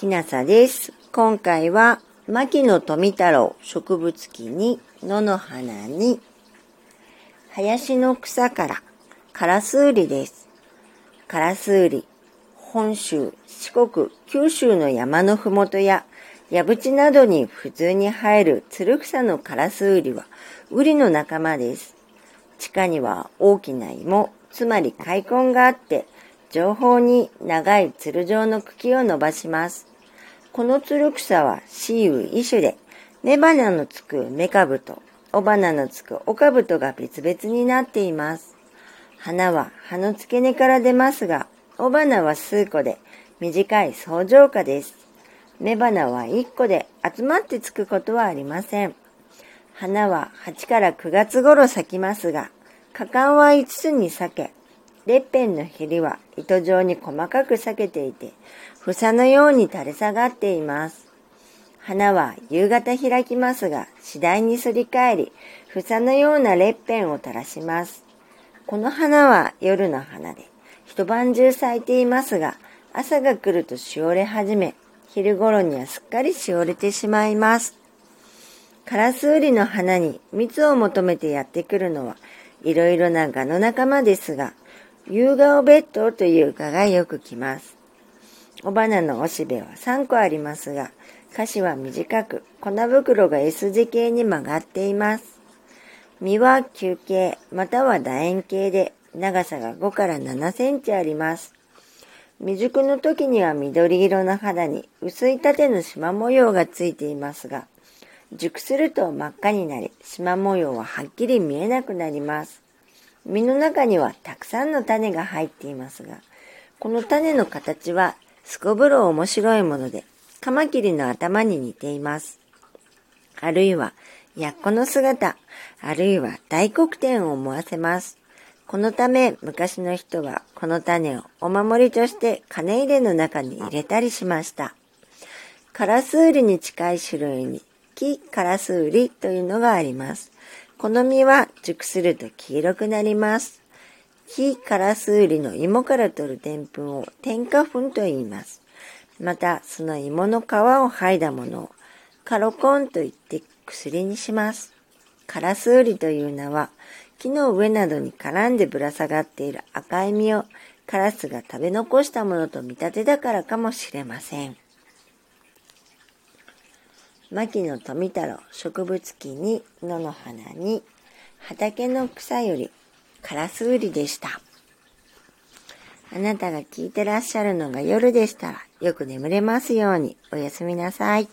きなさです。今回は、牧野富太郎植物記に野の花に、林の草からカラスウリです。カラスウリ、本州、四国、九州の山のふもとや、矢淵などに普通に生えるつる草のカラスウリは、ウリの仲間です。地下には大きな芋、つまり開根があって、上方に長いつる状の茎を伸ばします。このつる草は雌雄異種で、雌花のつく雌株と雄花のつく雄株とが別々になっています。花は葉の付け根から出ますが、雄花は数個で短い相乗花です。雌花は1個で集まってつくことはありません。花は8から9月頃咲きますが、花冠は5つに裂け、裂片のひりは糸状に細かく裂けていて、房のように垂れ下がっています。花は夕方開きますが、次第にすり返り、房のような裂片を垂らします。この花は夜の花で、一晩中咲いていますが、朝が来るとしおれ始め、昼頃にはすっかりしおれてしまいます。カラスウリの花に蜜を求めてやってくるのは、いろいろな蛾の仲間ですが、夕顔ベッドという蛾がよく来ます。お花のおしべは3個ありますが、歌詞は短く、粉袋が S 字形に曲がっています。実は球形、または楕円形で、長さが5から7センチあります。未熟の時には緑色の肌に薄い縦の縞模様がついていますが、熟すると真っ赤になり、縞模様ははっきり見えなくなります。実の中にはたくさんの種が入っていますが、この種の形はすこぶる面白いもので、カマキリの頭に似ています。あるいは、ヤッコの姿、あるいは大黒天を思わせます。このため昔の人はこの種をお守りとして金入れの中に入れたりしました。カラスウリに近い種類に木カラスウリというのがあります。この実は熟すると黄色くなります。非カラスウリの芋から取るでんぷんを添加粉と言います。また、その芋の皮を剥いだものをカロコンと言って薬にします。カラスウリという名は、木の上などに絡んでぶら下がっている赤い実をカラスが食べ残したものと見立てだからかもしれません。牧野富太郎植物記に野の花に畑の草よりカラスウリでした。あなたが聞いてらっしゃるのが夜でしたらよく眠れますようにおやすみなさい。